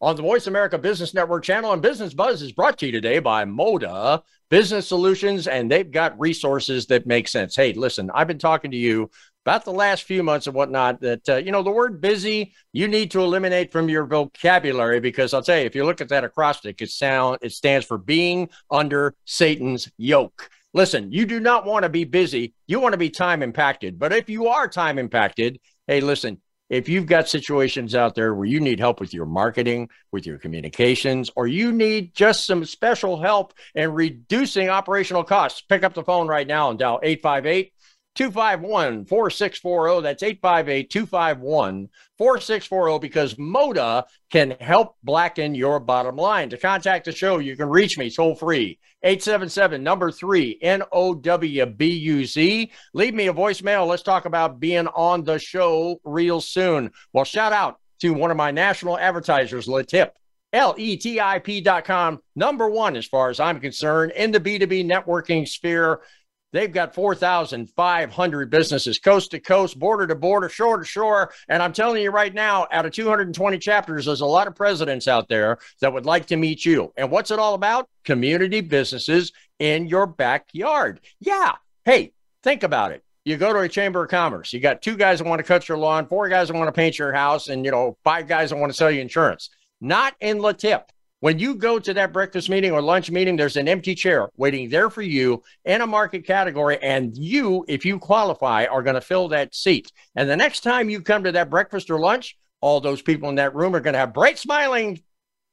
on the Voice America Business Network channel. And Business Buzz is brought to you today by Moda Business Solutions, and they've got resources that make sense. Hey, listen, I've been talking to you about the last few months and whatnot that, uh, you know, the word busy, you need to eliminate from your vocabulary because I'll tell you, if you look at that acrostic, it, sound, it stands for being under Satan's yoke. Listen, you do not want to be busy. You want to be time impacted. But if you are time impacted, hey, listen, if you've got situations out there where you need help with your marketing, with your communications, or you need just some special help in reducing operational costs, pick up the phone right now and dial 858 251 4640. That's 858 251 4640 because Moda can help blacken your bottom line. To contact the show, you can reach me toll free 877 number three N O W B U Z. Leave me a voicemail. Let's talk about being on the show real soon. Well, shout out to one of my national advertisers, Letip. L-E-T-I-P dot com, number one, as far as I'm concerned, in the B2B networking sphere. They've got 4,500 businesses coast to coast, border to border, shore to shore. And I'm telling you right now, out of 220 chapters, there's a lot of presidents out there that would like to meet you. And what's it all about? Community businesses in your backyard. Yeah. Hey, think about it. You go to a chamber of commerce, you got two guys that want to cut your lawn, four guys that want to paint your house, and you know, five guys that want to sell you insurance. Not in Letip. When you go to that breakfast meeting or lunch meeting, there's an empty chair waiting there for you in a market category. And you, if you qualify, are going to fill that seat. And the next time you come to that breakfast or lunch, all those people in that room are going to have bright, smiling,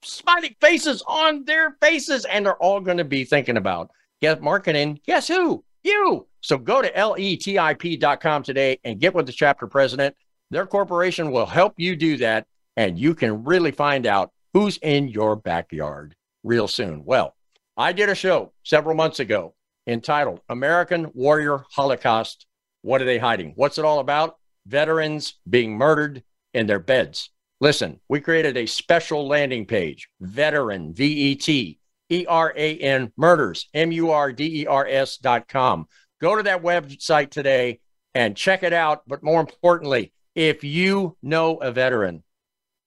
smiling faces on their faces. And they're all going to be thinking about get marketing. Guess who? You. So go to letip.com today and get with the chapter president. Their corporation will help you do that. And you can really find out who's in your backyard real soon. Well, I did a show several months ago entitled American Warrior Holocaust. What are they hiding? What's it all about? Veterans being murdered in their beds. Listen, we created a special landing page, veteran, V E T E R A N, murders, M U R D E R S dot com. Go to that website today and check it out. But more importantly, if you know a veteran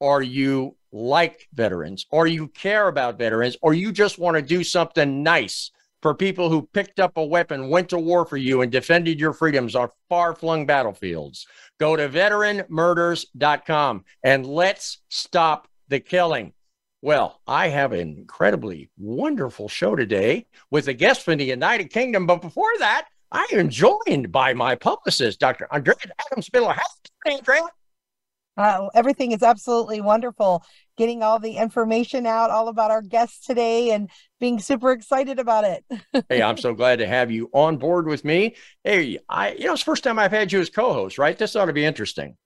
or you like veterans, or you care about veterans, or you just want to do something nice for people who picked up a weapon, went to war for you, and defended your freedoms on far flung battlefields, go to veteranmurders.com and let's stop the killing. Well, I have an incredibly wonderful show today with a guest from the United Kingdom. But before that, I am joined by my publicist, Dr. Andrea Adams Miller. Andrea? Uh, everything is absolutely wonderful. Getting all the information out, all about our guests today, and being super excited about it. hey, I'm so glad to have you on board with me. Hey, I you know it's the first time I've had you as co-host, right? This ought to be interesting.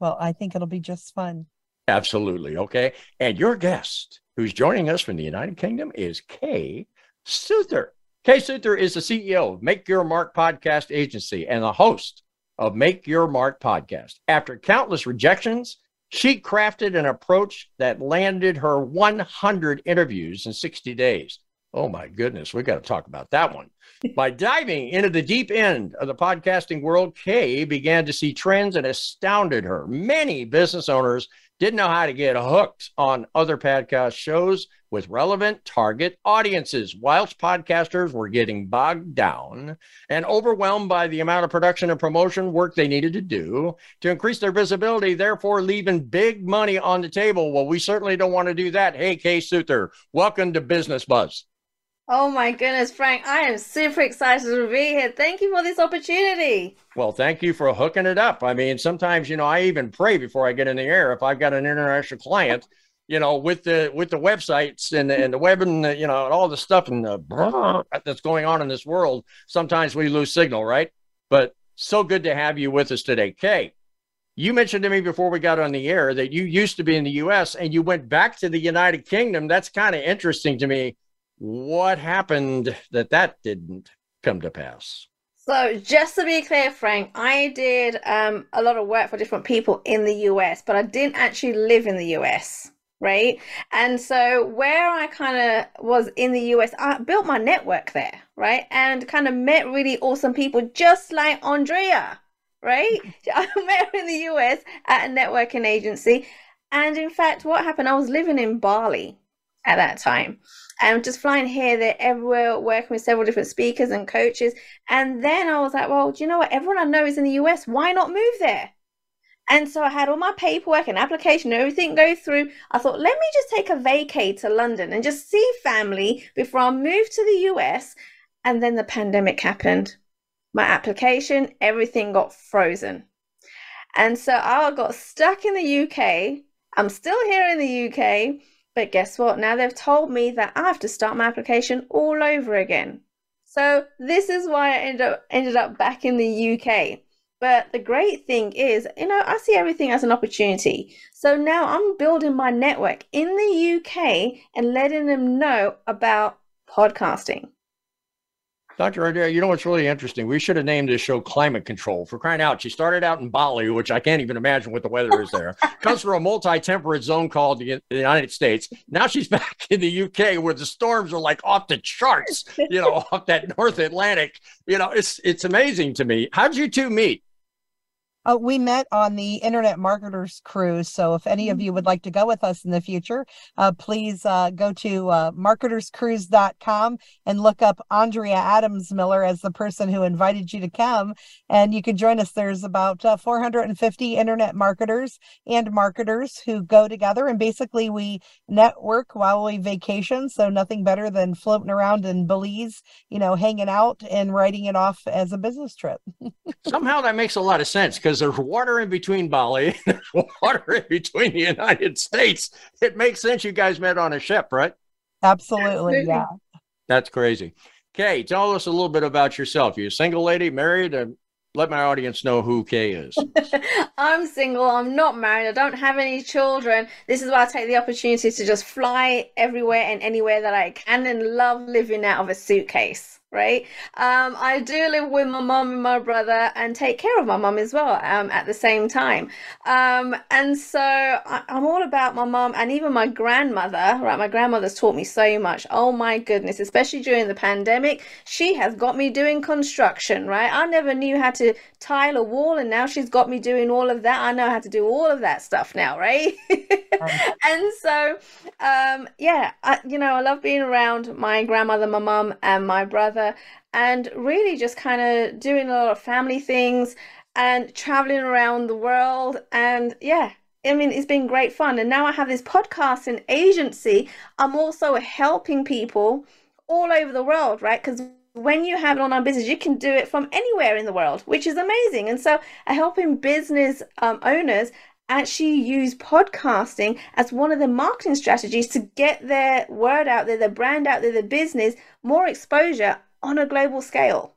Well, I think it'll be just fun. Absolutely. Okay. And your guest, who's joining us from the United Kingdom, is Kay Suther. Kay Suther is the CEO of Make Your Mark Podcast Agency and the host of Make Your Mark podcast. After countless rejections, she crafted an approach that landed her 100 interviews in 60 days. Oh my goodness, we got to talk about that one. By diving into the deep end of the podcasting world, Kay began to see trends that astounded her. Many business owners didn't know how to get hooked on other podcast shows with relevant target audiences, whilst podcasters were getting bogged down and overwhelmed by the amount of production and promotion work they needed to do to increase their visibility, therefore leaving big money on the table. Well, we certainly don't want to do that. Hey, Kay Suther, welcome to Business Buzz. Oh my goodness, Frank, I am super excited to be here. Thank you for this opportunity. Well, thank you for hooking it up. I mean, sometimes, you know, I even pray before I get in the air if I've got an international client, you know, with the with the websites and, and the web and the, you know, and all the stuff and the that's going on in this world, sometimes we lose signal, right? But so good to have you with us today. Kay, you mentioned to me before we got on the air that you used to be in the US and you went back to the United Kingdom. That's kind of interesting to me what happened that that didn't come to pass? So, just to be clear, Frank, I did um, a lot of work for different people in the US, but I didn't actually live in the US, right? And so, where I kind of was in the US, I built my network there, right? And kind of met really awesome people, just like Andrea, right? I met her in the US at a networking agency. And in fact, what happened, I was living in Bali at that time and just flying here, there, everywhere, working with several different speakers and coaches. And then I was like, well, do you know what? Everyone I know is in the US. Why not move there? And so I had all my paperwork and application and everything go through. I thought, let me just take a vacay to London and just see family before I move to the US. And then the pandemic happened. My application, everything got frozen. And so I got stuck in the UK. I'm still here in the UK but guess what? Now they've told me that I have to start my application all over again. So this is why I ended up ended up back in the UK. But the great thing is, you know, I see everything as an opportunity. So now I'm building my network in the UK and letting them know about podcasting. Dr. Andrea, you know what's really interesting? We should have named this show Climate Control. For crying out, she started out in Bali, which I can't even imagine what the weather is there. Comes from a multi-temperate zone called the, the, United States. Now she's back in the UK where the storms are like off the charts, you know, off that North Atlantic. You know, it's it's amazing to me. How'd you two meet? Uh, we met on the Internet Marketers Cruise. So if any of mm-hmm. you would like to go with us in the future, uh, please uh, go to uh, marketerscruise.com and look up Andrea Adams Miller as the person who invited you to come. And you can join us. There's about uh, 450 Internet marketers and marketers who go together. And basically, we network while we vacation. So nothing better than floating around in Belize, you know, hanging out and writing it off as a business trip. Somehow that makes a lot of sense because there's water in between Bali, there's water in between the United States. It makes sense you guys met on a ship, right? Absolutely, yeah. That's crazy. Kay, tell us a little bit about yourself. You're a single lady, married, and let my audience know who Kay is. I'm single. I'm not married. I don't have any children. This is why I take the opportunity to just fly everywhere and anywhere that I can and love living out of a suitcase right? Um, I do live with my mom and my brother and take care of my mom as well um, at the same time. Um, and so I, am all about my mom and even my grandmother, right? My grandmother's taught me so much. Oh my goodness, especially during the pandemic, she has got me doing construction, right? I never knew how to tile a wall and now she's got me doing all of that. I know how to do all of that stuff now, right? and so, um, yeah, I, you know, I love being around my grandmother, my mom, and my brother together and really just kind of doing a lot of family things and traveling around the world. And yeah, I mean, it's been great fun. And now I have this podcast and agency. I'm also helping people all over the world, right? Because when you have an online business, you can do it from anywhere in the world, which is amazing. And so, helping business um, owners actually use podcasting as one of the marketing strategies to get their word out there, their brand out there, their business more exposure on a global scale?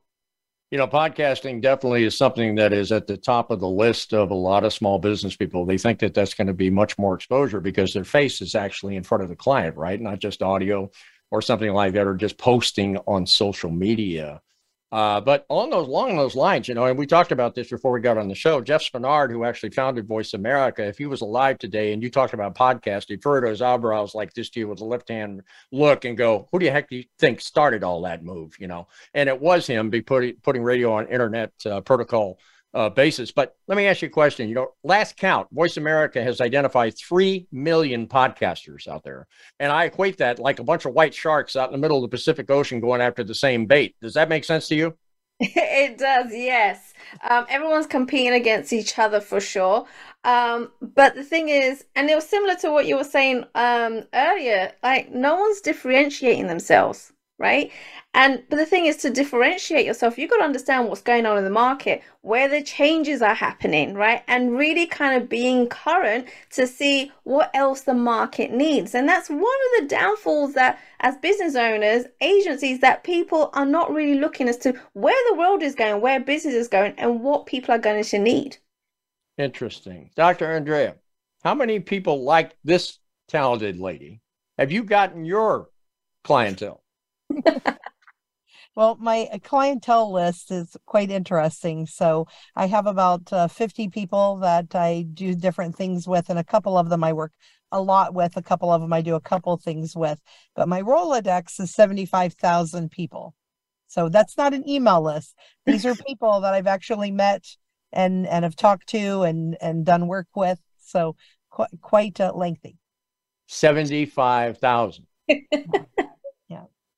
You know, podcasting definitely is something that is at the top of the list of a lot of small business people. They think that that's going to be much more exposure because their face is actually in front of the client, right? Not just audio or something like that, or just posting on social media. Uh, but on those along those lines, you know, and we talked about this before we got on the show. Jeff Spenard, who actually founded Voice America, if he was alive today, and you talked about podcast, he'd furrow his eyebrows like this to you with a left hand look and go, "Who the heck do you think started all that move?" You know, and it was him be putting putting radio on internet uh, protocol uh, basis. But let me ask you a question. You know, last count, Voice America has identified 3 million podcasters out there. And I equate that like a bunch of white sharks out in the middle of the Pacific Ocean going after the same bait. Does that make sense to you? it does, yes. Um, everyone's competing against each other for sure. Um, but the thing is, and it was similar to what you were saying um, earlier, like no one's differentiating themselves right? And but the thing is to differentiate yourself, you've got to understand what's going on in the market, where the changes are happening, right? And really kind of being current to see what else the market needs. And that's one of the downfalls that as business owners, agencies that people are not really looking as to where the world is going, where business is going, and what people are going to need. Interesting. Dr. Andrea, how many people like this talented lady have you gotten your clientele? well, my uh, clientele list is quite interesting. So I have about uh, 50 people that I do different things with, and a couple of them I work a lot with, a couple of them I do a couple things with. But my Rolodex is 75,000 people. So that's not an email list. These are people that I've actually met and and have talked to and and done work with. So quite quite uh, lengthy. 75,000.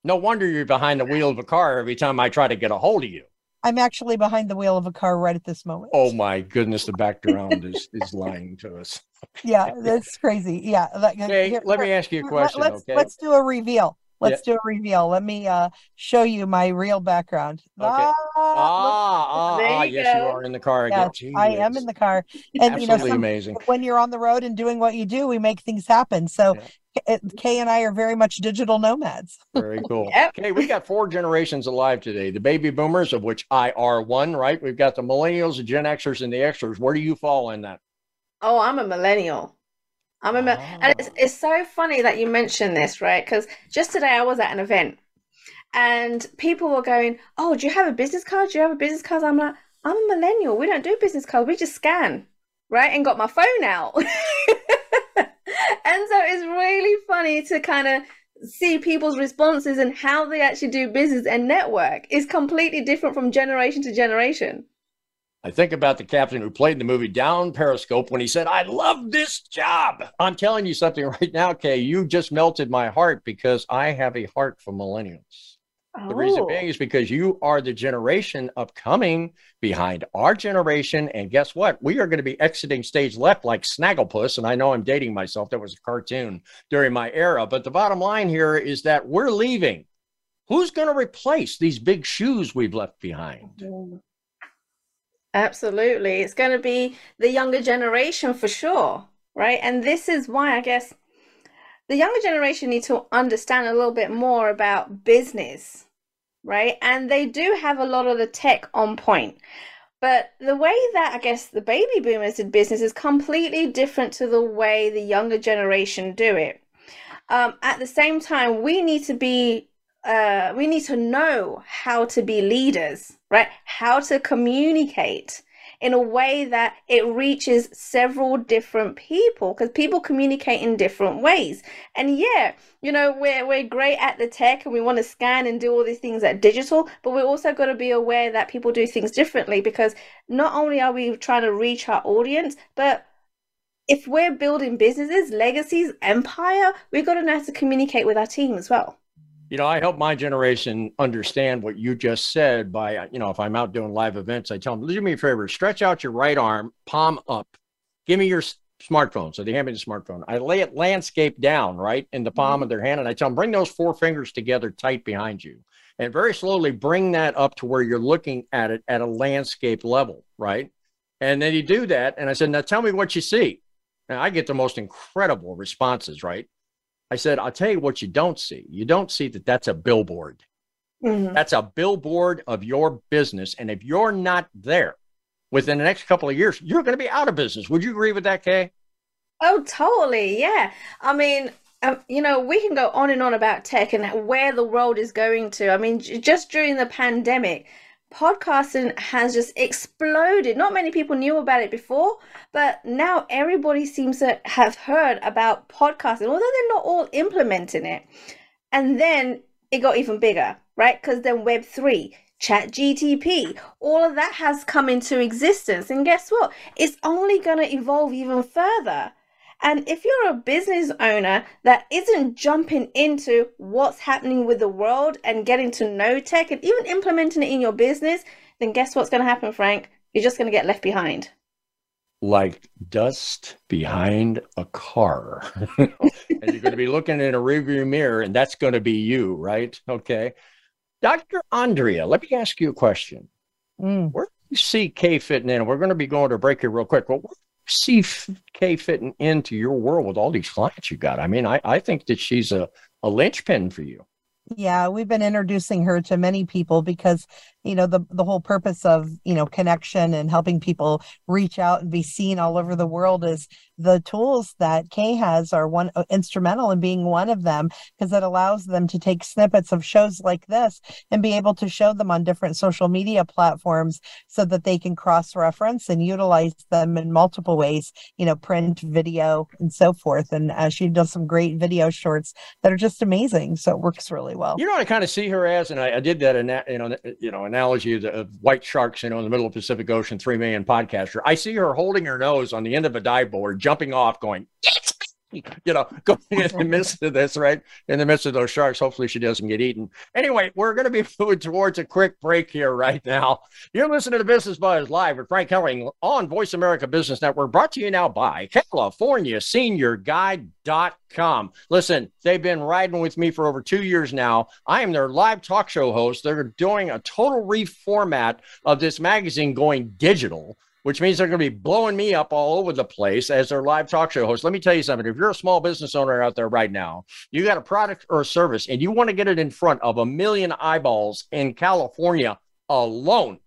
No wonder you're behind the wheel of a car every time I try to get a hold of you. I'm actually behind the wheel of a car right at this moment. Oh my goodness, the background is is lying to us. yeah, that's crazy. Yeah. Okay, here, let me ask you a question. Let's okay? let's do a reveal. Let's yeah. do a reveal. Let me uh, show you my real background. Okay. Ah, ah, ah, ah yes, you are in the car again. Yes, I am in the car. And Absolutely you know, some, amazing. When you're on the road and doing what you do, we make things happen. So yeah. Kay and I are very much digital nomads. Very cool. yep. Okay, we got four generations alive today. The baby boomers, of which I are one, right? We've got the millennials, the Gen Xers, and the Xers. Where do you fall in that? Oh, I'm a millennial. I remember, oh. and it's, oh. it's so funny that you mentioned this, right? Because just today I was at an event and people were going, Oh, do you have a business card? Do you have a business card? I'm like, I'm a millennial. We don't do business cards. We just scan, right? And got my phone out. and so it's really funny to kind of see people's responses and how they actually do business and network is completely different from generation to generation. I think about the captain who played in the movie Down Periscope when he said, I love this job. I'm telling you something right now, Kay. You just melted my heart because I have a heart for millennials. Oh. The reason being is because you are the generation upcoming behind our generation. And guess what? We are going to be exiting stage left like Snagglepuss. And I know I'm dating myself. That was a cartoon during my era. But the bottom line here is that we're leaving. Who's going to replace these big shoes we've left behind? Mm-hmm. Absolutely. It's going to be the younger generation for sure, right? And this is why I guess the younger generation need to understand a little bit more about business, right? And they do have a lot of the tech on point. But the way that I guess the baby boomers did business is completely different to the way the younger generation do it. Um, at the same time, we need to be uh, we need to know how to be leaders, right? How to communicate in a way that it reaches several different people because people communicate in different ways. And yeah, you know, we're we're great at the tech and we want to scan and do all these things at digital, but we're also got to be aware that people do things differently because not only are we trying to reach our audience, but if we're building businesses, legacies, empire, we've got to know how to communicate with our team as well you know, I help my generation understand what you just said by, you know, if I'm out doing live events, I tell them, do me a favor, stretch out your right arm, palm up, give me your smartphone. So they hand me the smartphone. I lay it landscape down, right, in the palm mm-hmm. of their hand, and I tell them, bring those four fingers together tight behind you. And very slowly bring that up to where you're looking at it at a landscape level, right? And then you do that. And I said, now tell me what you see. And I get the most incredible responses, right? I said, I'll tell you what you don't see. You don't see that that's a billboard. Mm-hmm. That's a billboard of your business. And if you're not there within the next couple of years, you're going to be out of business. Would you agree with that, Kay? Oh, totally. Yeah. I mean, um, you know, we can go on and on about tech and where the world is going to. I mean, just during the pandemic, podcasting has just exploded. Not many people knew about it before, but now everybody seems to have heard about podcasting, although they're not all implementing it. And then it got even bigger, right? Because then Web3, Chat GTP, all of that has come into existence. And guess what? It's only going to evolve even further. And if you're a business owner that isn't jumping into what's happening with the world and getting to know tech and even implementing it in your business, then guess what's going to happen, Frank? You're just going to get left behind. like dust behind a car. and you're going to be looking in a rearview mirror, and that's going to be you, right? Okay. Dr. Andrea, let me ask you a question. Mm. Where do you see Kay fitting in? We're going to be going to break here real quick, but where do you see Kay fitting into your world with all these clients you got? I mean, I, I think that she's a, a linchpin for you. Yeah, we've been introducing her to many people because you know the the whole purpose of you know connection and helping people reach out and be seen all over the world is the tools that Kay has are one uh, instrumental in being one of them because it allows them to take snippets of shows like this and be able to show them on different social media platforms so that they can cross reference and utilize them in multiple ways you know print video and so forth. And uh, she does some great video shorts that are just amazing so it works really well. You know i kind of see her as and i, I did that in that you know you know analogy of, of white sharks, you know, in the middle of the Pacific Ocean, three million podcaster. I see her holding her nose on the end of a dive board, jumping off, going, you know, going in the midst of this, right? In the midst of those sharks. Hopefully she doesn't get eaten. Anyway, we're going to be moving towards a quick break here right now. You're listening to Business Buzz live with Frank Hellering on Voice America Business Network, brought to you now by California Senior Guide.com. Listen, they've been riding with me for over two years now. I am their live talk show host. They're doing a total reformat of this magazine going digital which means they're going to be blowing me up all over the place as their live talk show host. Let me tell you something. If you're a small business owner out there right now, you got a product or a service and you want to get it in front of a million eyeballs in California alone,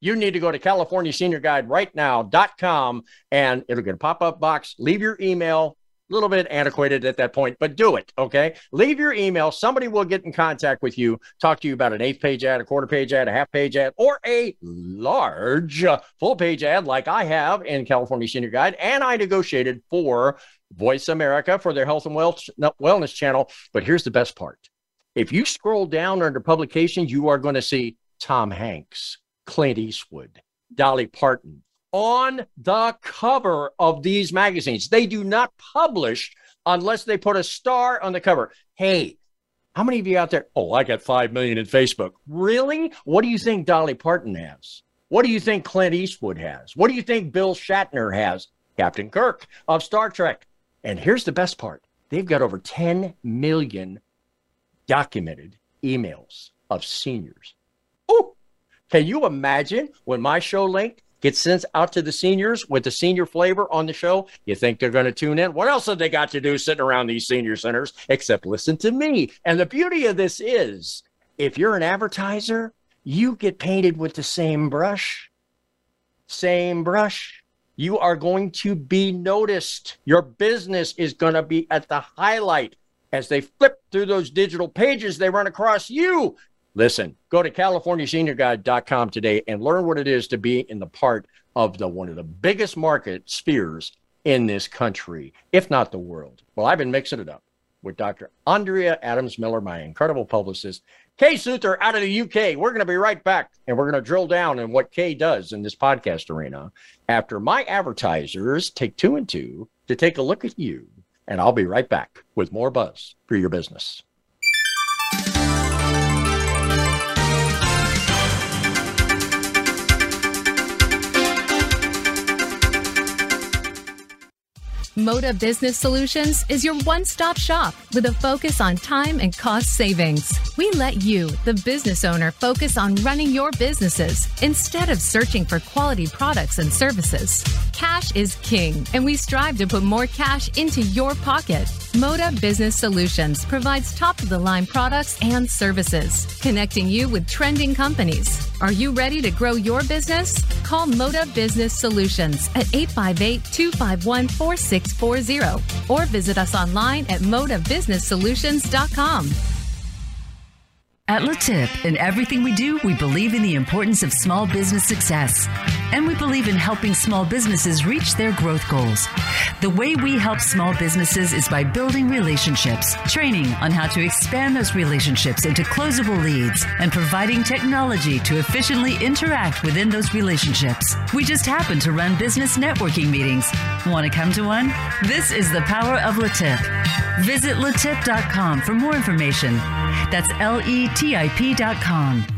you need to go to California Senior Guide right now.com and it'll get a pop up box. Leave your email, little bit antiquated at that point, but do it. Okay. Leave your email. Somebody will get in contact with you, talk to you about an eighth page ad, a quarter page ad, a half page ad, or a large uh, full page ad like I have in California Senior Guide. And I negotiated for Voice America for their health and wellness channel. But here's the best part if you scroll down under publications, you are going to see Tom Hanks, Clint Eastwood, Dolly Parton, on the cover of these magazines. They do not publish unless they put a star on the cover. Hey, how many of you out there? Oh, I got 5 million in Facebook. Really? What do you think Dolly Parton has? What do you think Clint Eastwood has? What do you think Bill Shatner has? Captain Kirk of Star Trek. And here's the best part they've got over 10 million documented emails of seniors. Oh, can you imagine when my show linked gets sent out to the seniors with the senior flavor on the show, you think they're going to tune in? What else have they got to do sitting around these senior centers except listen to me? And the beauty of this is if you're an advertiser, you get painted with the same brush. Same brush. You are going to be noticed. Your business is going to be at the highlight. As they flip through those digital pages, they run across you. Listen, go to CaliforniaSeniorGuide.com today and learn what it is to be in the part of the one of the biggest market spheres in this country, if not the world. Well, I've been mixing it up with Dr. Andrea Adams Miller, my incredible publicist. Kay Suther out of the UK. We're going to be right back and we're going to drill down in what Kay does in this podcast arena after my advertisers take two and two to take a look at you. And I'll be right back with more buzz for your business. Moda Business Solutions is your one stop shop with a focus on time and cost savings. We let you, the business owner, focus on running your businesses instead of searching for quality products and services. Cash is king, and we strive to put more cash into your pocket. Moda Business Solutions provides top of the line products and services, connecting you with trending companies. Are you ready to grow your business? Call Moda Business Solutions at 858 251 4640 or visit us online at modabusinesssolutions.com. At LeTip, in everything we do, we believe in the importance of small business success. And we believe in helping small businesses reach their growth goals. The way we help small businesses is by building relationships, training on how to expand those relationships into closable leads, and providing technology to efficiently interact within those relationships. We just happen to run business networking meetings. Want to come to one? This is the power of LeTip. Visit letip.com for more information. That's L E T I P.com.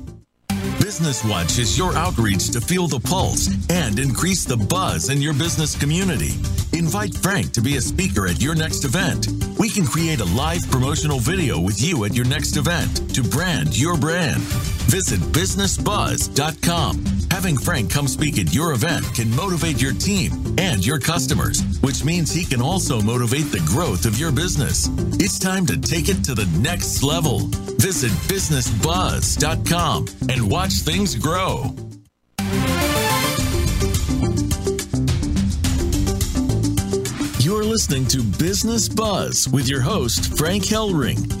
Business Watch is your outreach to feel the pulse and increase the buzz in your business community. Invite Frank to be a speaker at your next event. We can create a live promotional video with you at your next event to brand your brand. Visit businessbuzz.com. Having Frank come speak at your event can motivate your team and your customers, which means he can also motivate the growth of your business. It's time to take it to the next level. Visit businessbuzz.com and watch things grow. You're listening to Business Buzz with your host, Frank Hellring.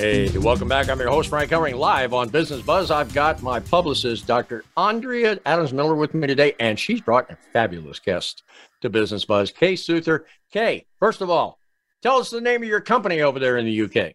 Hey, welcome back. I'm your host, Frank Hellring, live on Business Buzz. I've got my publicist, Dr. Andrea Adams Miller, with me today, and she's brought a fabulous guest to Business Buzz, Kay Suther. Kay, first of all, tell us the name of your company over there in the UK.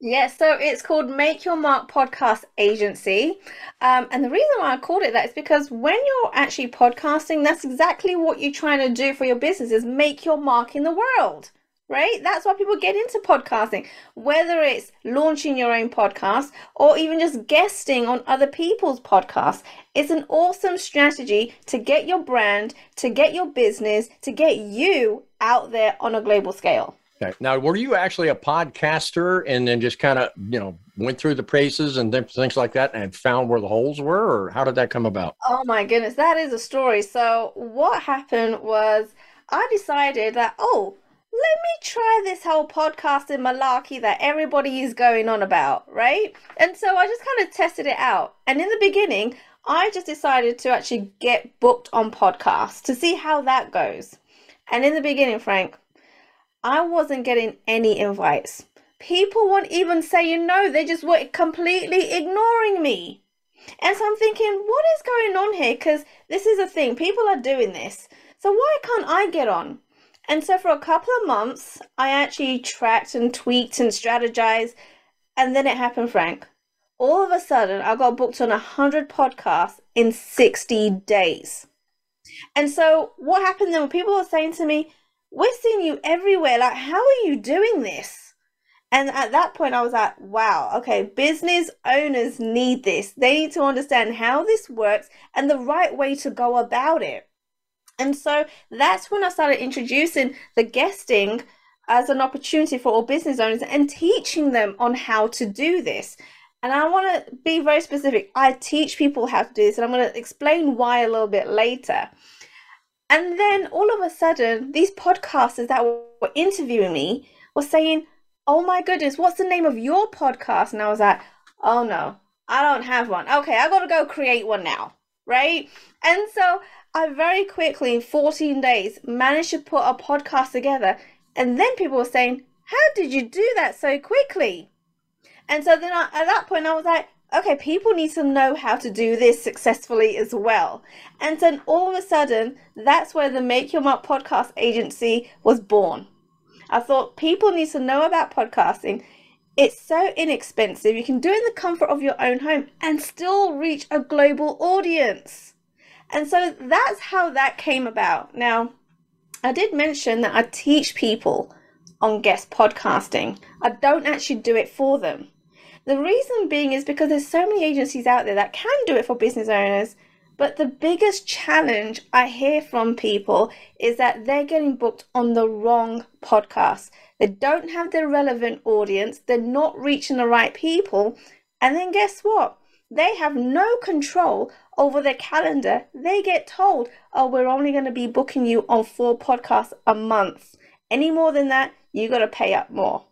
Yeah, so it's called Make Your Mark Podcast Agency. Um, and the reason why I called it that is because when you're actually podcasting, that's exactly what you're trying to do for your business is make your mark in the world right? That's why people get into podcasting, whether it's launching your own podcast or even just guesting on other people's podcasts. It's an awesome strategy to get your brand, to get your business, to get you out there on a global scale. Okay. Now, were you actually a podcaster and then just kind of, you know, went through the paces and things like that and found where the holes were, or how did that come about? Oh my goodness, that is a story. So, what happened was I decided that, oh, let me try this whole podcasting malarkey that everybody is going on about, right? And so I just kind of tested it out. And in the beginning, I just decided to actually get booked on podcasts to see how that goes. And in the beginning, Frank, I wasn't getting any invites. People weren't even saying no, they just were completely ignoring me. And so I'm thinking, what is going on here? Because this is a thing, people are doing this. So why can't I get on? And so for a couple of months, I actually tracked and tweaked and strategized. And then it happened, Frank. All of a sudden, I got booked on 100 podcasts in 60 days. And so what happened then? People were saying to me, We're seeing you everywhere. Like, how are you doing this? And at that point, I was like, wow, okay, business owners need this. They need to understand how this works and the right way to go about it. And so that's when I started introducing the guesting as an opportunity for all business owners and teaching them on how to do this. And I want to be very specific. I teach people how to do this, and I'm going to explain why a little bit later. And then all of a sudden, these podcasters that were interviewing me were saying, Oh my goodness, what's the name of your podcast? And I was like, Oh no, I don't have one. Okay, I got to go create one now. Right. And so I very quickly, in 14 days, managed to put a podcast together. And then people were saying, How did you do that so quickly? And so then I, at that point, I was like, Okay, people need to know how to do this successfully as well. And then all of a sudden, that's where the Make Your Mark podcast agency was born. I thought people need to know about podcasting. It's so inexpensive. You can do it in the comfort of your own home and still reach a global audience. And so that's how that came about. Now, I did mention that I teach people on guest podcasting. I don't actually do it for them. The reason being is because there's so many agencies out there that can do it for business owners, But the biggest challenge I hear from people is that they're getting booked on the wrong podcast. They don't have the relevant audience, they're not reaching the right people. And then guess what? They have no control over their calendar. They get told, oh, we're only going to be booking you on four podcasts a month. Any more than that, you got to pay up more.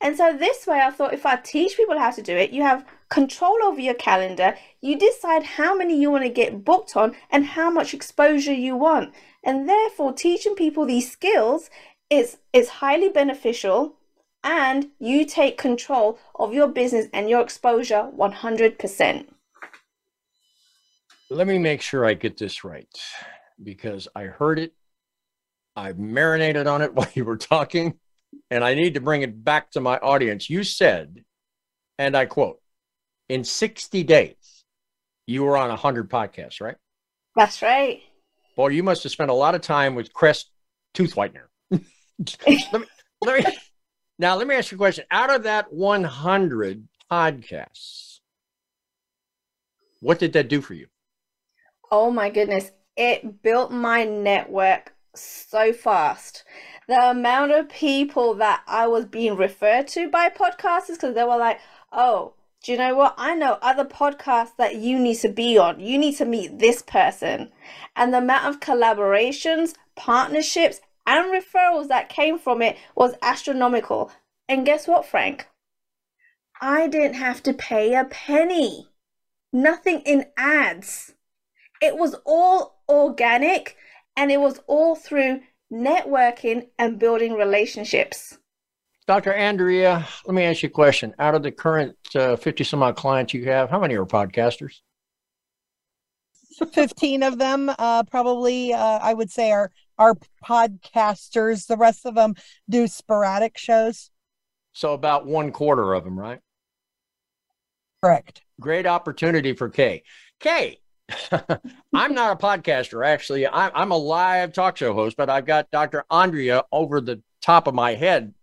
And so this way, I thought if I teach people how to do it, you have control over your calendar. You decide how many you want to get booked on and how much exposure you want. And therefore, teaching people these skills is, is highly beneficial and you take control of your business and your exposure 100%. Let me make sure I get this right because I heard it. I've marinated on it while you were talking, and I need to bring it back to my audience. You said, and I quote, in 60 days, you were on 100 podcasts, right? That's right. Boy, you must have spent a lot of time with Crest Tooth Whitener. let, me, let me now, let me ask you a question. Out of that 100 podcasts, what did that do for you? Oh my goodness. It built my network so fast. The amount of people that I was being referred to by podcasters because they were like, oh, do you know what? I know other podcasts that you need to be on. You need to meet this person. And the amount of collaborations, partnerships, and referrals that came from it was astronomical. And guess what, Frank? I didn't have to pay a penny. Nothing in ads. It was all organic and it was all through networking and building relationships. Dr. Andrea, let me ask you a question. Out of the current 50 uh, some odd clients you have, how many are podcasters? 15 of them uh, probably uh, i would say are are podcasters the rest of them do sporadic shows. So about one quarter of them right? Correct. Great opportunity for kay. Kay i'm not a podcaster actually. I'm, I'm a live talk show host but i've got dr andrea over the top of my head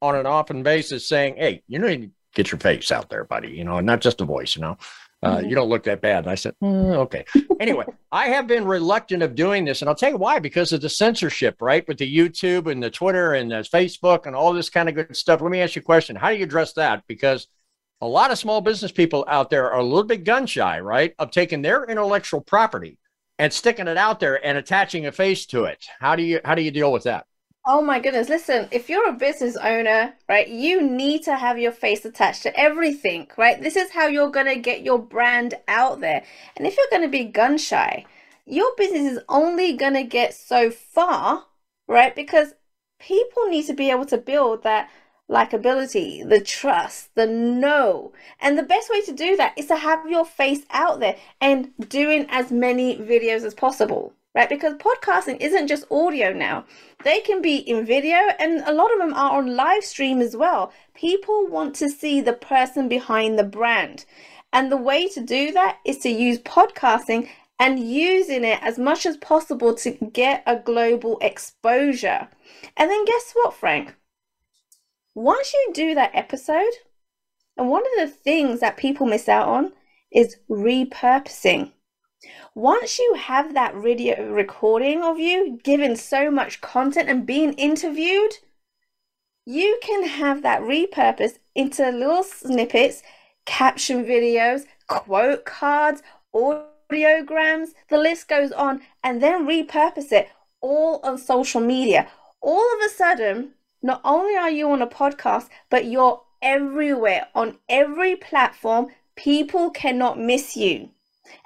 on an often basis saying hey you need to get your face out there buddy you know not just a voice you know uh, mm-hmm. you don't look that bad. And I said, mm, okay. Anyway, I have been reluctant of doing this, and I'll tell you why. Because of the censorship, right? With the YouTube and the Twitter and the Facebook and all this kind of good stuff. Let me ask you a question: How do you address that? Because a lot of small business people out there are a little bit gun shy, right? Of taking their intellectual property and sticking it out there and attaching a face to it. How do you how do you deal with that? Oh my goodness. Listen, if you're a business owner, right, you need to have your face attached to everything, right? This is how you're going to get your brand out there. And if you're going to be gun shy, your business is only going to get so far, right? Because people need to be able to build that likability, the trust, the know. And the best way to do that is to have your face out there and doing as many videos as possible right? Because podcasting isn't just audio now. They can be in video and a lot of them are on live stream as well. People want to see the person behind the brand. And the way to do that is to use podcasting and using it as much as possible to get a global exposure. And then guess what, Frank? Once you do that episode, and one of the things that people miss out on is repurposing. Once you have that video recording of you giving so much content and being interviewed, you can have that repurposed into little snippets, caption videos, quote cards, audiograms, the list goes on, and then repurpose it all on social media. All of a sudden, not only are you on a podcast, but you're everywhere on every platform. People cannot miss you.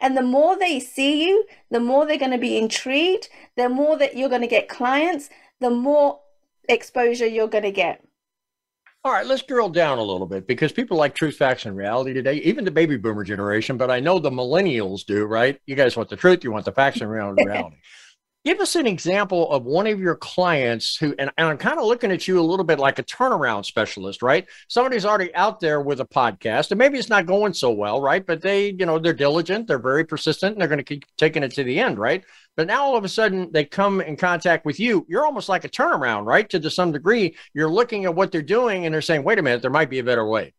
And the more they see you, the more they're going to be intrigued, the more that you're going to get clients, the more exposure you're going to get. All right, let's drill down a little bit because people like truth, facts, and reality today, even the baby boomer generation, but I know the millennials do, right? You guys want the truth, you want the facts and reality. Give us an example of one of your clients who, and, and I'm kind of looking at you a little bit like a turnaround specialist, right? Somebody's already out there with a podcast, and maybe it's not going so well, right? But they, you know, they're diligent, they're very persistent, and they're going to keep taking it to the end, right? But now all of a sudden they come in contact with you. You're almost like a turnaround, right? To, to some degree, you're looking at what they're doing and they're saying, wait a minute, there might be a better way.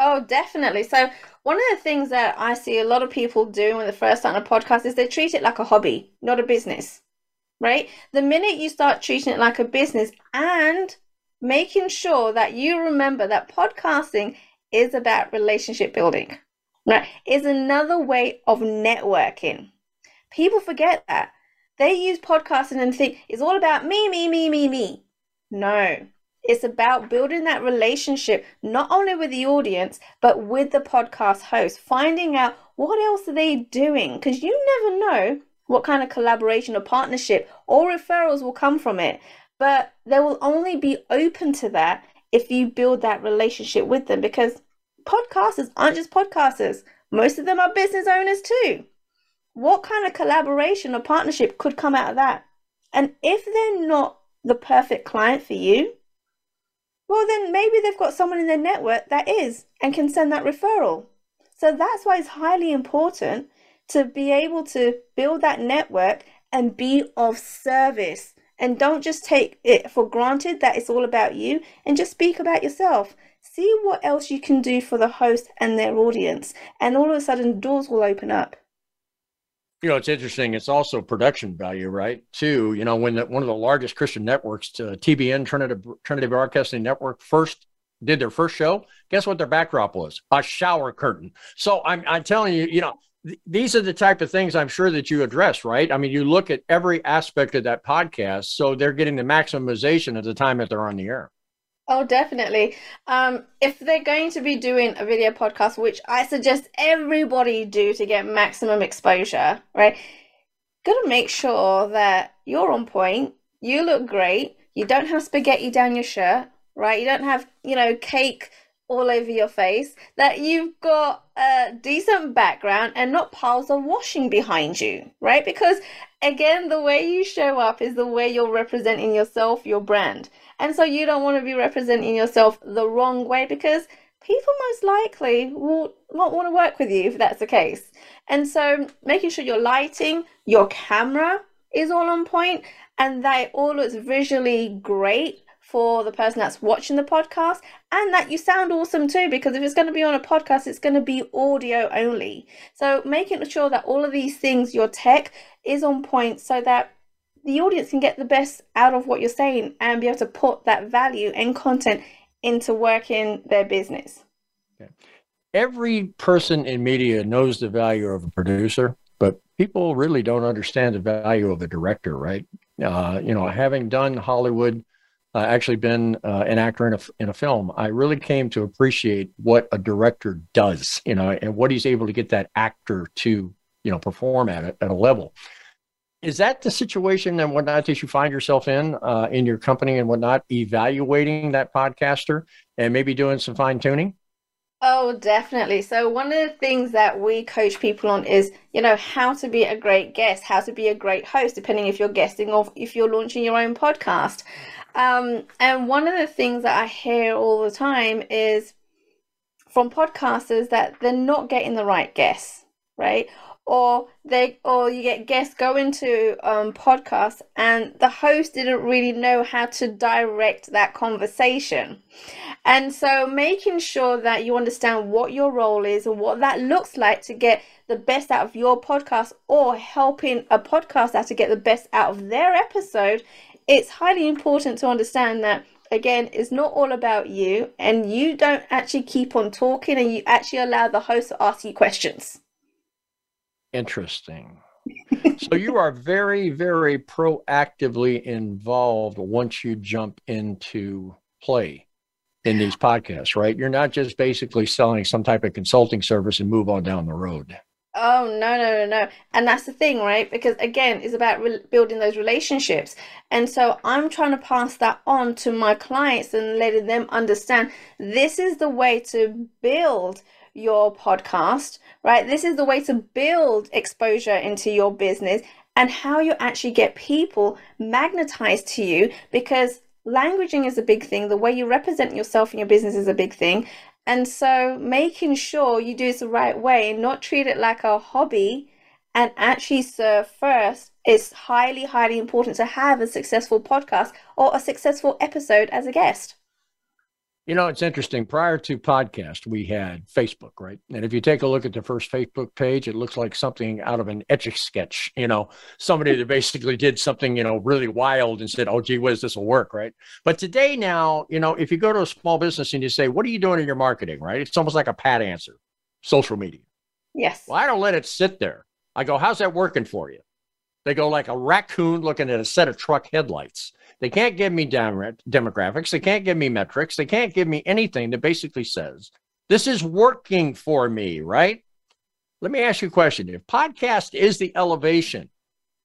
Oh, definitely. So, one of the things that I see a lot of people doing when they first start a podcast is they treat it like a hobby, not a business, right? The minute you start treating it like a business and making sure that you remember that podcasting is about relationship building, right? Is another way of networking. People forget that. They use podcasting and think it's all about me, me, me, me, me. No, it's about building that relationship, not only with the audience, but with the podcast host, finding out what else are they doing? Because you never know what kind of collaboration or partnership or referrals will come from it. But they will only be open to that if you build that relationship with them because podcasters aren't just podcasters, most of them are business owners too. What kind of collaboration or partnership could come out of that? And if they're not the perfect client for you, well, then maybe they've got someone in their network that is and can send that referral. So that's why it's highly important to be able to build that network and be of service. And don't just take it for granted that it's all about you and just speak about yourself. See what else you can do for the host and their audience. And all of a sudden, doors will open up. You know, it's interesting. It's also production value, right? Too, you know, when the, one of the largest Christian networks, uh, TBN Trinity, Trinity Broadcasting Network, first did their first show, guess what their backdrop was? A shower curtain. So I'm, I'm telling you, you know, th- these are the type of things I'm sure that you address, right? I mean, you look at every aspect of that podcast, so they're getting the maximization of the time that they're on the air. Oh, definitely. Um, if they're going to be doing a video podcast, which I suggest everybody do to get maximum exposure, right? Gotta make sure that you're on point, you look great, you don't have spaghetti down your shirt, right? You don't have, you know, cake all over your face, that you've got a decent background and not piles of washing behind you, right? Because again, the way you show up is the way you're representing yourself, your brand. And so you don't want to be representing yourself the wrong way because people most likely will not want to work with you if that's the case. And so making sure your lighting, your camera is all on point and that all looks visually great for the person that's watching the podcast and that you sound awesome too because if it's going to be on a podcast it's going to be audio only so making sure that all of these things your tech is on point so that the audience can get the best out of what you're saying and be able to put that value and content into working their business. Okay. Every person in media knows the value of a producer, but people really don't understand the value of a director, right? Uh, you know, having done Hollywood, uh, actually been uh, an actor in a, in a film, I really came to appreciate what a director does, you know, and what he's able to get that actor to, you know, perform at it at a level. Is that the situation and whatnot that you find yourself in uh, in your company and whatnot evaluating that podcaster and maybe doing some fine tuning oh definitely. So one of the things that we coach people on is you know how to be a great guest how to be a great host depending if you're guesting or if you're launching your own podcast. Um, and one of the things that i hear all the time is from podcasters that they're not getting the right guests right or they or you get guests go into um, podcasts and the host didn't really know how to direct that conversation. And so making sure that you understand what your role is and what that looks like to get the best out of your podcast or helping a podcaster to get the best out of their episode it's highly important to understand that again it's not all about you and you don't actually keep on talking and you actually allow the host to ask you questions Interesting. so you are very, very proactively involved once you jump into play in these podcasts, right? You're not just basically selling some type of consulting service and move on down the road. Oh no no no no! And that's the thing, right? Because again, it's about re- building those relationships, and so I'm trying to pass that on to my clients and letting them understand this is the way to build your podcast, right? This is the way to build exposure into your business and how you actually get people magnetized to you because languaging is a big thing. The way you represent yourself in your business is a big thing. And so making sure you do this the right way and not treat it like a hobby and actually serve first is highly, highly important to have a successful podcast or a successful episode as a guest You know, it's interesting. Prior to podcast, we had Facebook, right? And if you take a look at the first Facebook page, it looks like something out of an etch a sketch. You know, somebody that basically did something, you know, really wild and said, "Oh, gee whiz, this will work," right? But today, now, you know, if you go to a small business and you say, "What are you doing in your marketing?" Right? It's almost like a pat answer. Social media. Yes. Well, I don't let it sit there. I go, "How's that working for you?" They go like a raccoon looking at a set of truck headlights. They can't give me dem- demographics. They can't give me metrics. They can't give me anything that basically says this is working for me, right? Let me ask you a question. If podcast is the elevation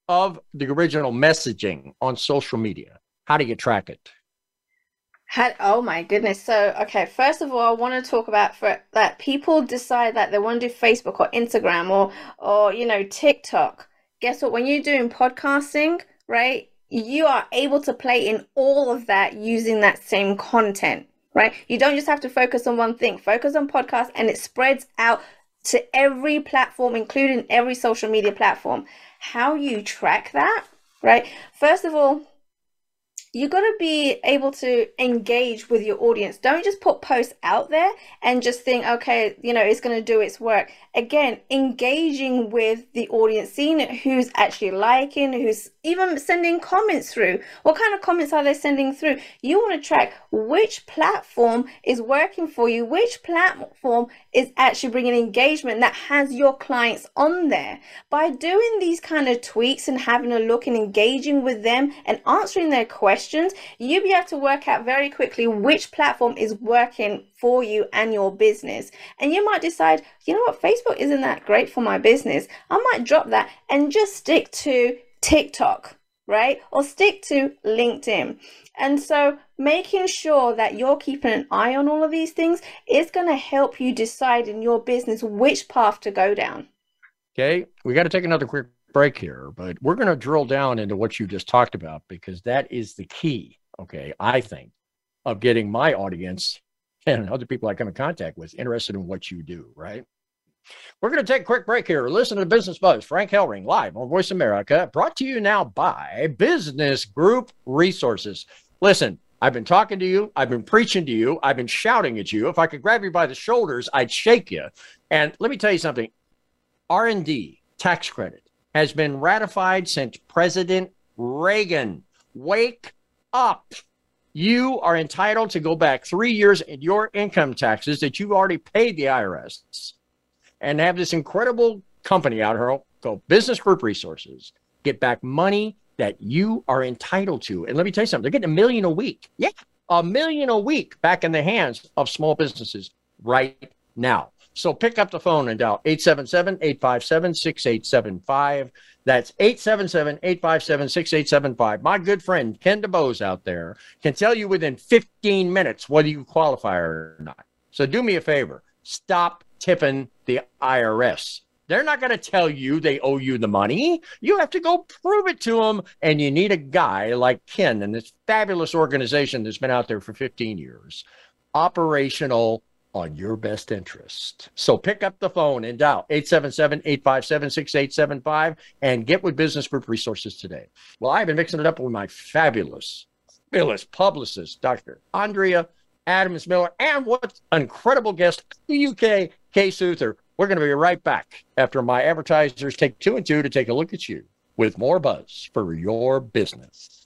of the original messaging on social media, how do you track it? Had, oh my goodness. So, okay, first of all, I want to talk about for that people decide that they want to do Facebook or Instagram or or you know, TikTok. Guess what? When you're doing podcasting, right? You are able to play in all of that using that same content, right? You don't just have to focus on one thing, focus on podcast and it spreads out to every platform, including every social media platform. How you track that, right? First of all, you got to be able to engage with your audience. Don't just put posts out there and just think, okay, you know, it's going to do its work. Again, engaging with the audience, seeing who's actually liking, who's even sending comments through. What kind of comments are they sending through? You want to track which platform is working for you, which platform is actually bringing engagement that has your clients on there. By doing these kind of tweaks and having a look and engaging with them and answering their questions, you'll be able to work out very quickly which platform is working for you and your business. And you might decide, you know what, Facebook isn't that great for my business. I might drop that and just stick to TikTok, right? Or stick to LinkedIn. And so making sure that you're keeping an eye on all of these things is going to help you decide in your business which path to go down. Okay. We got to take another quick break here, but we're going to drill down into what you just talked about because that is the key, okay, I think, of getting my audience and other people I come in contact with interested in what you do, right? We're going to take a quick break here. Listen to Business Buzz, Frank Hellring, live on Voice America, brought to you now by Business Group Resources. Listen, I've been talking to you. I've been preaching to you. I've been shouting at you. If I could grab you by the shoulders, I'd shake you. And let me tell you something. R&D tax credit has been ratified since President Reagan. Wake up. You are entitled to go back three years in your income taxes that you've already paid the IRS and have this incredible company out here called Business Group Resources get back money that you are entitled to. And let me tell you something, they're getting a million a week. Yeah, a million a week back in the hands of small businesses right now. So pick up the phone and dial 877 857 6875. That's 877 857 6875. My good friend Ken DeBose out there can tell you within 15 minutes whether you qualify or not. So do me a favor stop tipping the IRS. They're not going to tell you they owe you the money. You have to go prove it to them. And you need a guy like Ken and this fabulous organization that's been out there for 15 years, operational on your best interest. So pick up the phone and dial 877 857 6875 and get with Business Group Resources today. Well, I've been mixing it up with my fabulous, fabulous publicist, Dr. Andrea Adams Miller, and what incredible guest, UK, Kay Suther. We're going to be right back after my advertisers take two and two to take a look at you with more buzz for your business.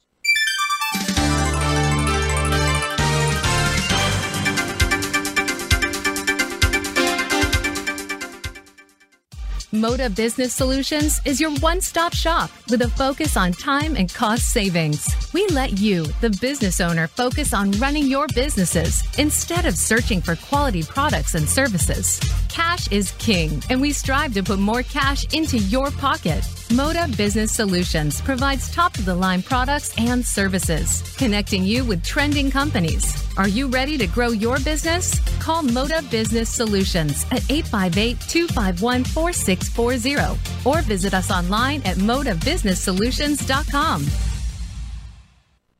Moda Business Solutions is your one stop shop with a focus on time and cost savings. We let you, the business owner, focus on running your businesses instead of searching for quality products and services. Cash is king, and we strive to put more cash into your pocket. Moda Business Solutions provides top of the line products and services, connecting you with trending companies. Are you ready to grow your business? Call Moda Business Solutions at 858 251 4640 or visit us online at modabusinesssolutions.com.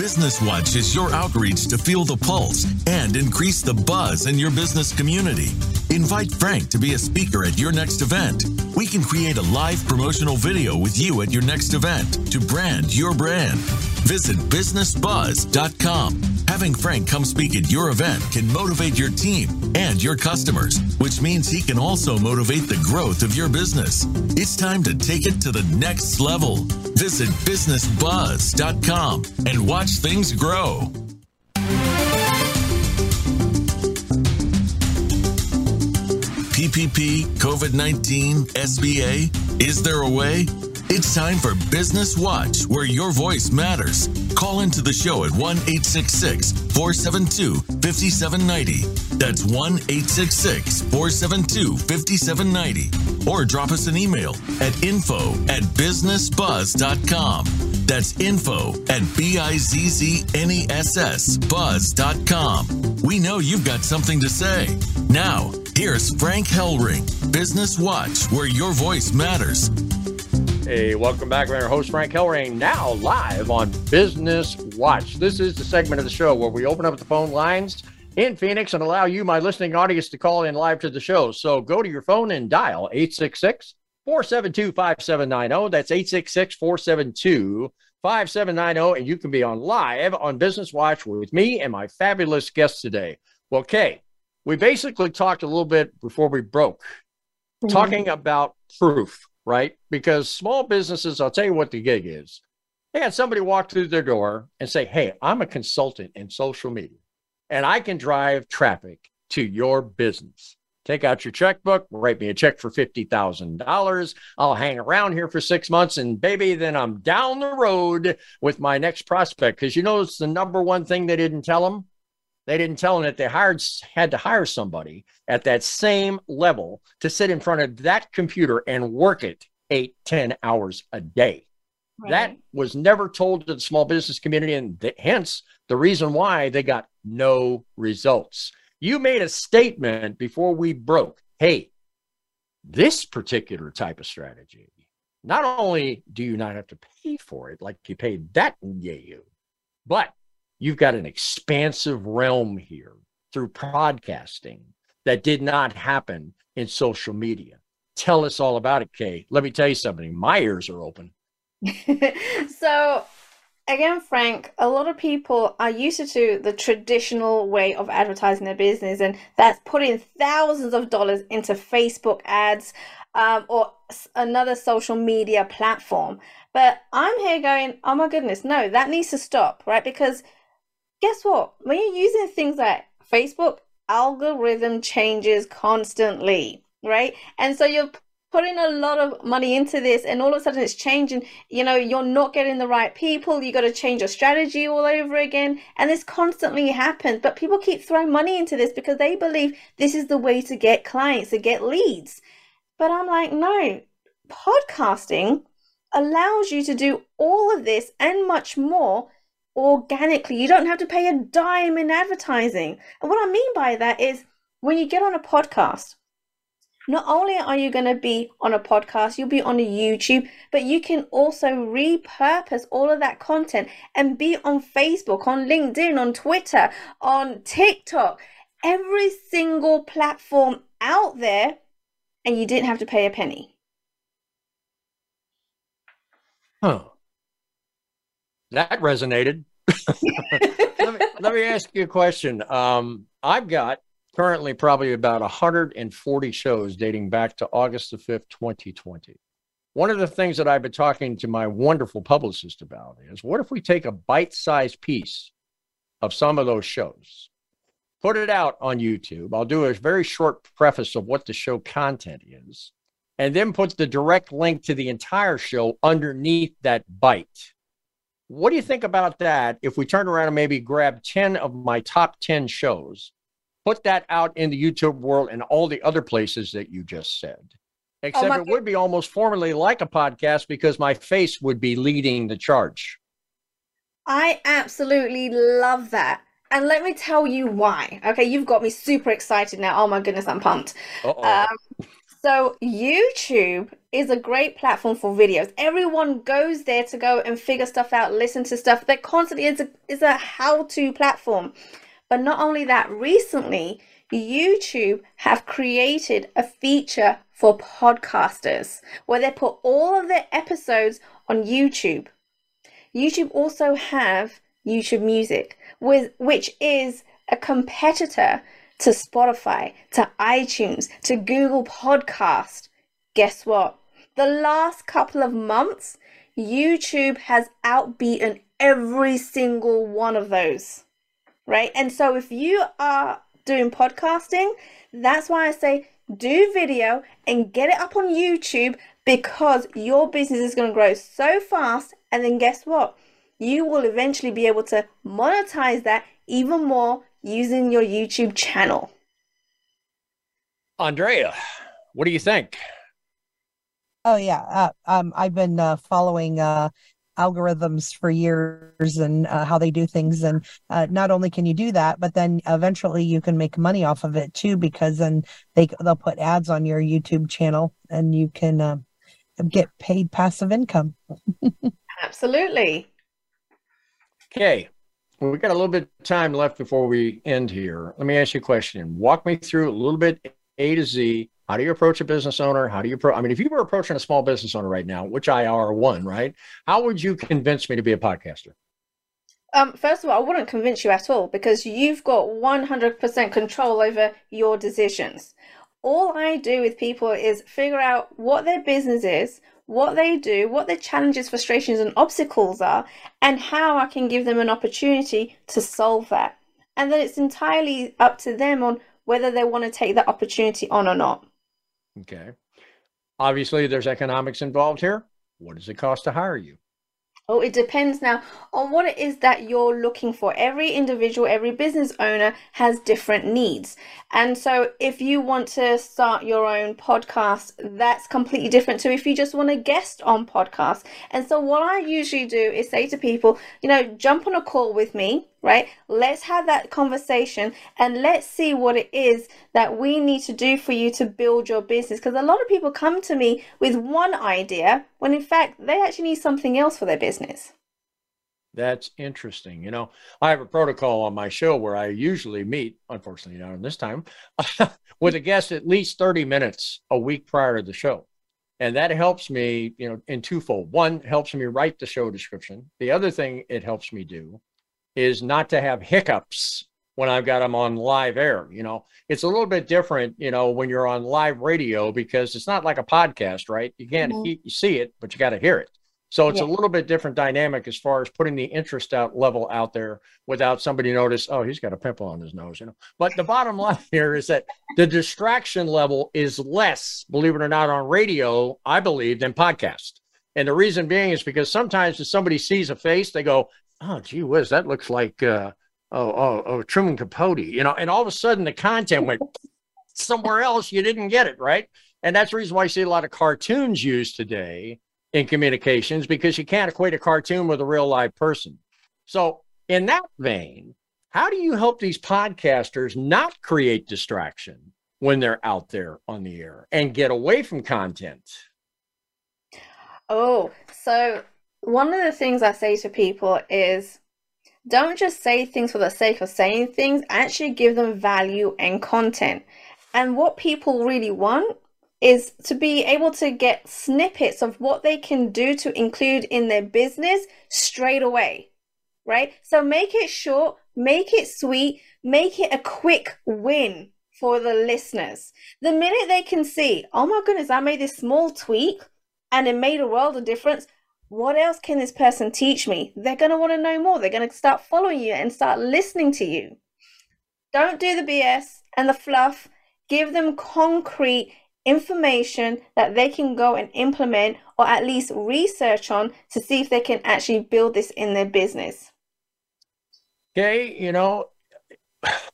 Business Watch is your outreach to feel the pulse and increase the buzz in your business community. Invite Frank to be a speaker at your next event. We can create a live promotional video with you at your next event to brand your brand. Visit businessbuzz.com. Having Frank come speak at your event can motivate your team and your customers, which means he can also motivate the growth of your business. It's time to take it to the next level. Visit businessbuzz.com and watch things grow. PPP, COVID 19, SBA? Is there a way? It's time for Business Watch, where your voice matters. Call into the show at 1 866 472 5790. That's 1 866 472 5790. Or drop us an email at info at businessbuzz.com. That's info at B I Z Z N E S S buzz.com. We know you've got something to say. Now, here's Frank Hellring, Business Watch, where your voice matters. Hey, welcome back. I'm your host, Frank Hellring, now live on Business Watch. This is the segment of the show where we open up the phone lines in Phoenix and allow you, my listening audience, to call in live to the show. So go to your phone and dial 866 472 5790. That's 866 472 5790. And you can be on live on Business Watch with me and my fabulous guest today. Well, Kay, we basically talked a little bit before we broke, mm-hmm. talking about proof right? Because small businesses, I'll tell you what the gig is. They had somebody walk through their door and say, Hey, I'm a consultant in social media and I can drive traffic to your business. Take out your checkbook, write me a check for $50,000. I'll hang around here for six months and baby, then I'm down the road with my next prospect. Because you know, it's the number one thing they didn't tell them they didn't tell them that they hired had to hire somebody at that same level to sit in front of that computer and work it eight, ten hours a day. Right. That was never told to the small business community, and th- hence the reason why they got no results. You made a statement before we broke. Hey, this particular type of strategy, not only do you not have to pay for it like you paid that you, but you've got an expansive realm here through podcasting that did not happen in social media. Tell us all about it, Kay. Let me tell you something. My ears are open. so, again, Frank, a lot of people are used to the traditional way of advertising their business, and that's putting thousands of dollars into Facebook ads um, or another social media platform. But I'm here going, oh my goodness, no, that needs to stop, right? Because guess what? When you're using things like Facebook, algorithm changes constantly, right? And so you're putting a lot of money into this and all of a sudden it's changing you know you're not getting the right people you got to change your strategy all over again and this constantly happens but people keep throwing money into this because they believe this is the way to get clients to get leads but i'm like no podcasting allows you to do all of this and much more organically. You don't have to pay a dime in advertising. And what I mean by that is when you get on a podcast, not only are you going to be on a podcast, you'll be on a YouTube, but you can also repurpose all of that content and be on Facebook, on LinkedIn, on Twitter, on TikTok. every single platform out there and you didn't have to pay a penny. Huh. That resonated. let, me, let me ask you a question. Um, I've got currently probably about 140 shows dating back to August the 5th, 2020. One of the things that I've been talking to my wonderful publicist about is what if we take a bite sized piece of some of those shows, put it out on YouTube? I'll do a very short preface of what the show content is, and then put the direct link to the entire show underneath that bite. What do you think about that if we turn around and maybe grab 10 of my top 10 shows, put that out in the YouTube world and all the other places that you just said? Oh Except oh it would be almost formally like a podcast because my face would be leading the charge. I absolutely love that. And let me tell you why. Okay, you've got me super excited now. Oh my goodness, I'm pumped. Um, so, YouTube is a great platform for videos. Everyone goes there to go and figure stuff out, listen to stuff. They're constantly is a, is a how to platform. But not only that, recently, YouTube have created a feature for podcasters where they put all of their episodes on YouTube. YouTube also have YouTube Music, with which is a competitor to Spotify, to iTunes, to Google Podcast. Guess what? The last couple of months, YouTube has outbeaten every single one of those. Right? And so if you are doing podcasting, that's why I say do video and get it up on YouTube because your business is going to grow so fast. And then guess what? You will eventually be able to monetize that even more using your YouTube channel. Andrea, what do you think? Oh yeah, uh, um, I've been uh, following uh, algorithms for years and uh, how they do things and uh, not only can you do that but then eventually you can make money off of it too because then they they'll put ads on your youtube channel and you can uh, get paid passive income absolutely okay well, we got a little bit of time left before we end here let me ask you a question walk me through a little bit a to z how do you approach a business owner? How do you approach? I mean, if you were approaching a small business owner right now, which I are one, right? How would you convince me to be a podcaster? Um, first of all, I wouldn't convince you at all because you've got 100% control over your decisions. All I do with people is figure out what their business is, what they do, what their challenges, frustrations, and obstacles are, and how I can give them an opportunity to solve that. And then it's entirely up to them on whether they want to take that opportunity on or not. Okay. Obviously, there's economics involved here. What does it cost to hire you? Oh, it depends now on what it is that you're looking for. Every individual, every business owner has different needs. And so, if you want to start your own podcast, that's completely different to if you just want to guest on podcasts. And so, what I usually do is say to people, you know, jump on a call with me right? Let's have that conversation and let's see what it is that we need to do for you to build your business. Because a lot of people come to me with one idea when in fact they actually need something else for their business. That's interesting. You know, I have a protocol on my show where I usually meet, unfortunately not in this time, with a guest at least 30 minutes a week prior to the show. And that helps me, you know, in twofold. One helps me write the show description. The other thing it helps me do is not to have hiccups when I've got them on live air. You know, it's a little bit different, you know, when you're on live radio because it's not like a podcast, right? You can't mm-hmm. he- see it, but you got to hear it. So it's yeah. a little bit different dynamic as far as putting the interest out level out there without somebody notice, oh, he's got a pimple on his nose, you know. But the bottom line here is that the distraction level is less, believe it or not, on radio, I believe, than podcast. And the reason being is because sometimes if somebody sees a face, they go, oh, gee whiz, that looks like uh, oh, oh, oh, Truman Capote, you know, and all of a sudden the content went somewhere else. You didn't get it right, and that's the reason why you see a lot of cartoons used today in communications because you can't equate a cartoon with a real live person. So, in that vein, how do you help these podcasters not create distraction when they're out there on the air and get away from content? Oh, so one of the things I say to people is Don't just say things for the sake of saying things, actually give them value and content. And what people really want is to be able to get snippets of what they can do to include in their business straight away, right? So make it short, make it sweet, make it a quick win for the listeners. The minute they can see, oh my goodness, I made this small tweak and it made a world of difference. What else can this person teach me? They're going to want to know more. They're going to start following you and start listening to you. Don't do the BS and the fluff. Give them concrete information that they can go and implement or at least research on to see if they can actually build this in their business. Okay, you know,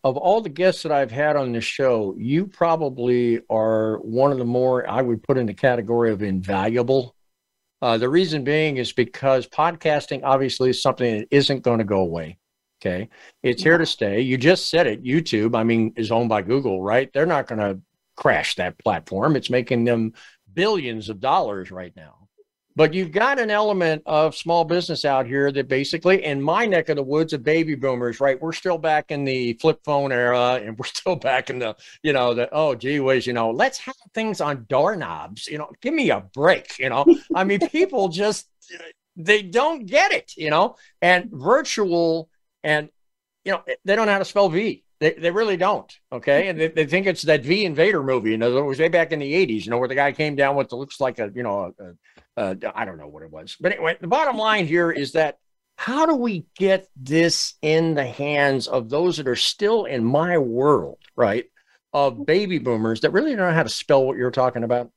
of all the guests that I've had on this show, you probably are one of the more I would put in the category of invaluable. Uh, the reason being is because podcasting obviously is something that isn't going to go away. Okay. It's here to stay. You just said it. YouTube, I mean, is owned by Google, right? They're not going to crash that platform. It's making them billions of dollars right now. But you've got an element of small business out here that basically, in my neck of the woods of baby boomers, right? We're still back in the flip phone era and we're still back in the, you know, the, oh, gee whiz, you know, let's have things on doorknobs, you know, give me a break, you know. I mean, people just, they don't get it, you know, and virtual and, you know, they don't know how to spell V. They, they really don't. Okay. And they, they think it's that V Invader movie. You know, it was way back in the 80s, you know, where the guy came down with looks like a, you know, a, a, Uh, a, I don't know what it was. But anyway, the bottom line here is that how do we get this in the hands of those that are still in my world, right? Of baby boomers that really don't know how to spell what you're talking about?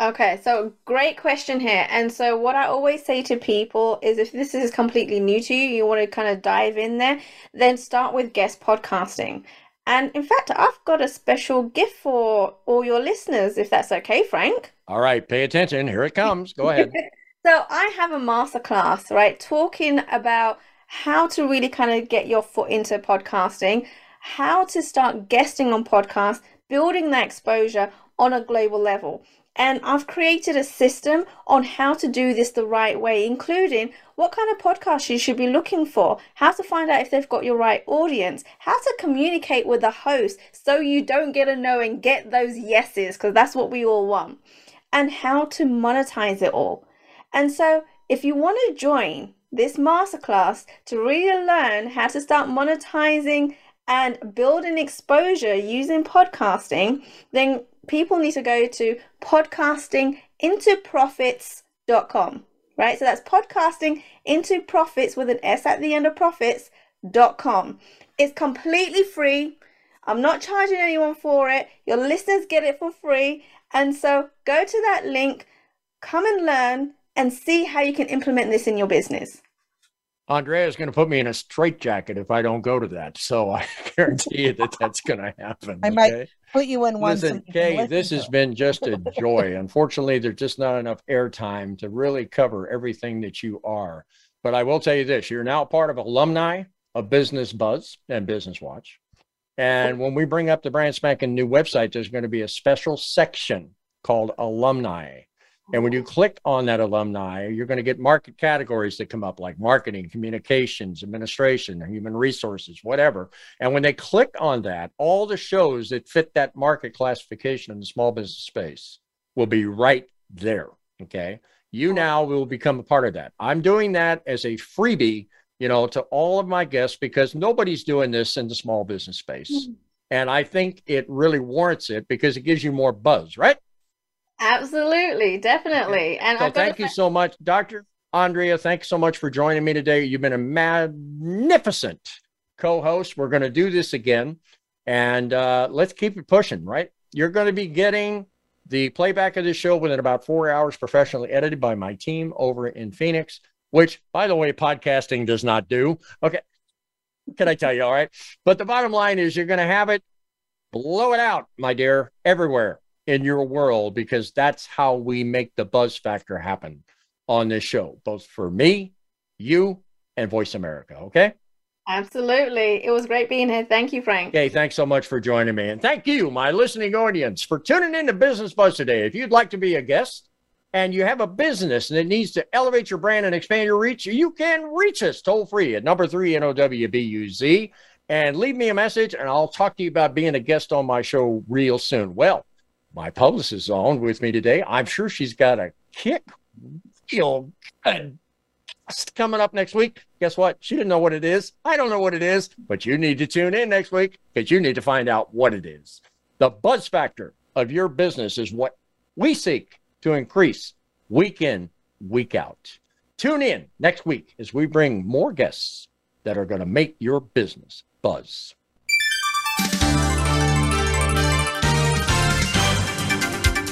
Okay, so great question here. And so, what I always say to people is if this is completely new to you, you want to kind of dive in there, then start with guest podcasting. And in fact, I've got a special gift for all your listeners, if that's okay, Frank. All right, pay attention. Here it comes. Go ahead. so, I have a masterclass, right, talking about how to really kind of get your foot into podcasting, how to start guesting on podcasts, building that exposure on a global level. And I've created a system on how to do this the right way, including what kind of podcast you should be looking for, how to find out if they've got your right audience, how to communicate with the host so you don't get a no and get those yeses, because that's what we all want, and how to monetize it all. And so, if you want to join this masterclass to really learn how to start monetizing and building exposure using podcasting, then people need to go to podcastingintoprofits.com, right? So that's podcasting into profits with an S at the end of profits.com. It's completely free. I'm not charging anyone for it. Your listeners get it for free. And so go to that link, come and learn, and see how you can implement this in your business. Andrea is going to put me in a straitjacket if I don't go to that. So I guarantee you that that's going to happen. I okay? might put you in one. Listen, Kay, this has been just a joy. Unfortunately, there's just not enough airtime to really cover everything that you are. But I will tell you this: you're now part of alumni of Business Buzz and Business Watch. And when we bring up the brand spanking new website, there's going to be a special section called alumni. And when you click on that alumni, you're going to get market categories that come up like marketing, communications, administration, human resources, whatever. And when they click on that, all the shows that fit that market classification in the small business space will be right there. Okay. You now will become a part of that. I'm doing that as a freebie, you know, to all of my guests because nobody's doing this in the small business space. Mm-hmm. And I think it really warrants it because it gives you more buzz, right? Absolutely, definitely. And so thank you so much, Dr. Andrea. Thanks so much for joining me today. You've been a magnificent co-host. We're going to do this again, and uh, let's keep it pushing. Right, you're going to be getting the playback of this show within about four hours, professionally edited by my team over in Phoenix. Which, by the way, podcasting does not do. Okay, can I tell you? All right, but the bottom line is you're going to have it. Blow it out, my dear, everywhere in your world because that's how we make the buzz factor happen on this show, both for me, you, and Voice America. Okay. Absolutely. It was great being here. Thank you, Frank. Okay. Thanks so much for joining me. And thank you, my listening audience, for tuning in to Business Buzz today. If you'd like to be a guest and you have a business and it needs to elevate your brand and expand your reach, you can reach us toll free at number three NOWBUZ and leave me a message and I'll talk to you about being a guest on my show real soon. Well, my publicist is on with me today. I'm sure she's got a kick real good coming up next week. Guess what? She didn't know what it is. I don't know what it is, but you need to tune in next week because you need to find out what it is. The buzz factor of your business is what we seek to increase week in, week out. Tune in next week as we bring more guests that are going to make your business buzz.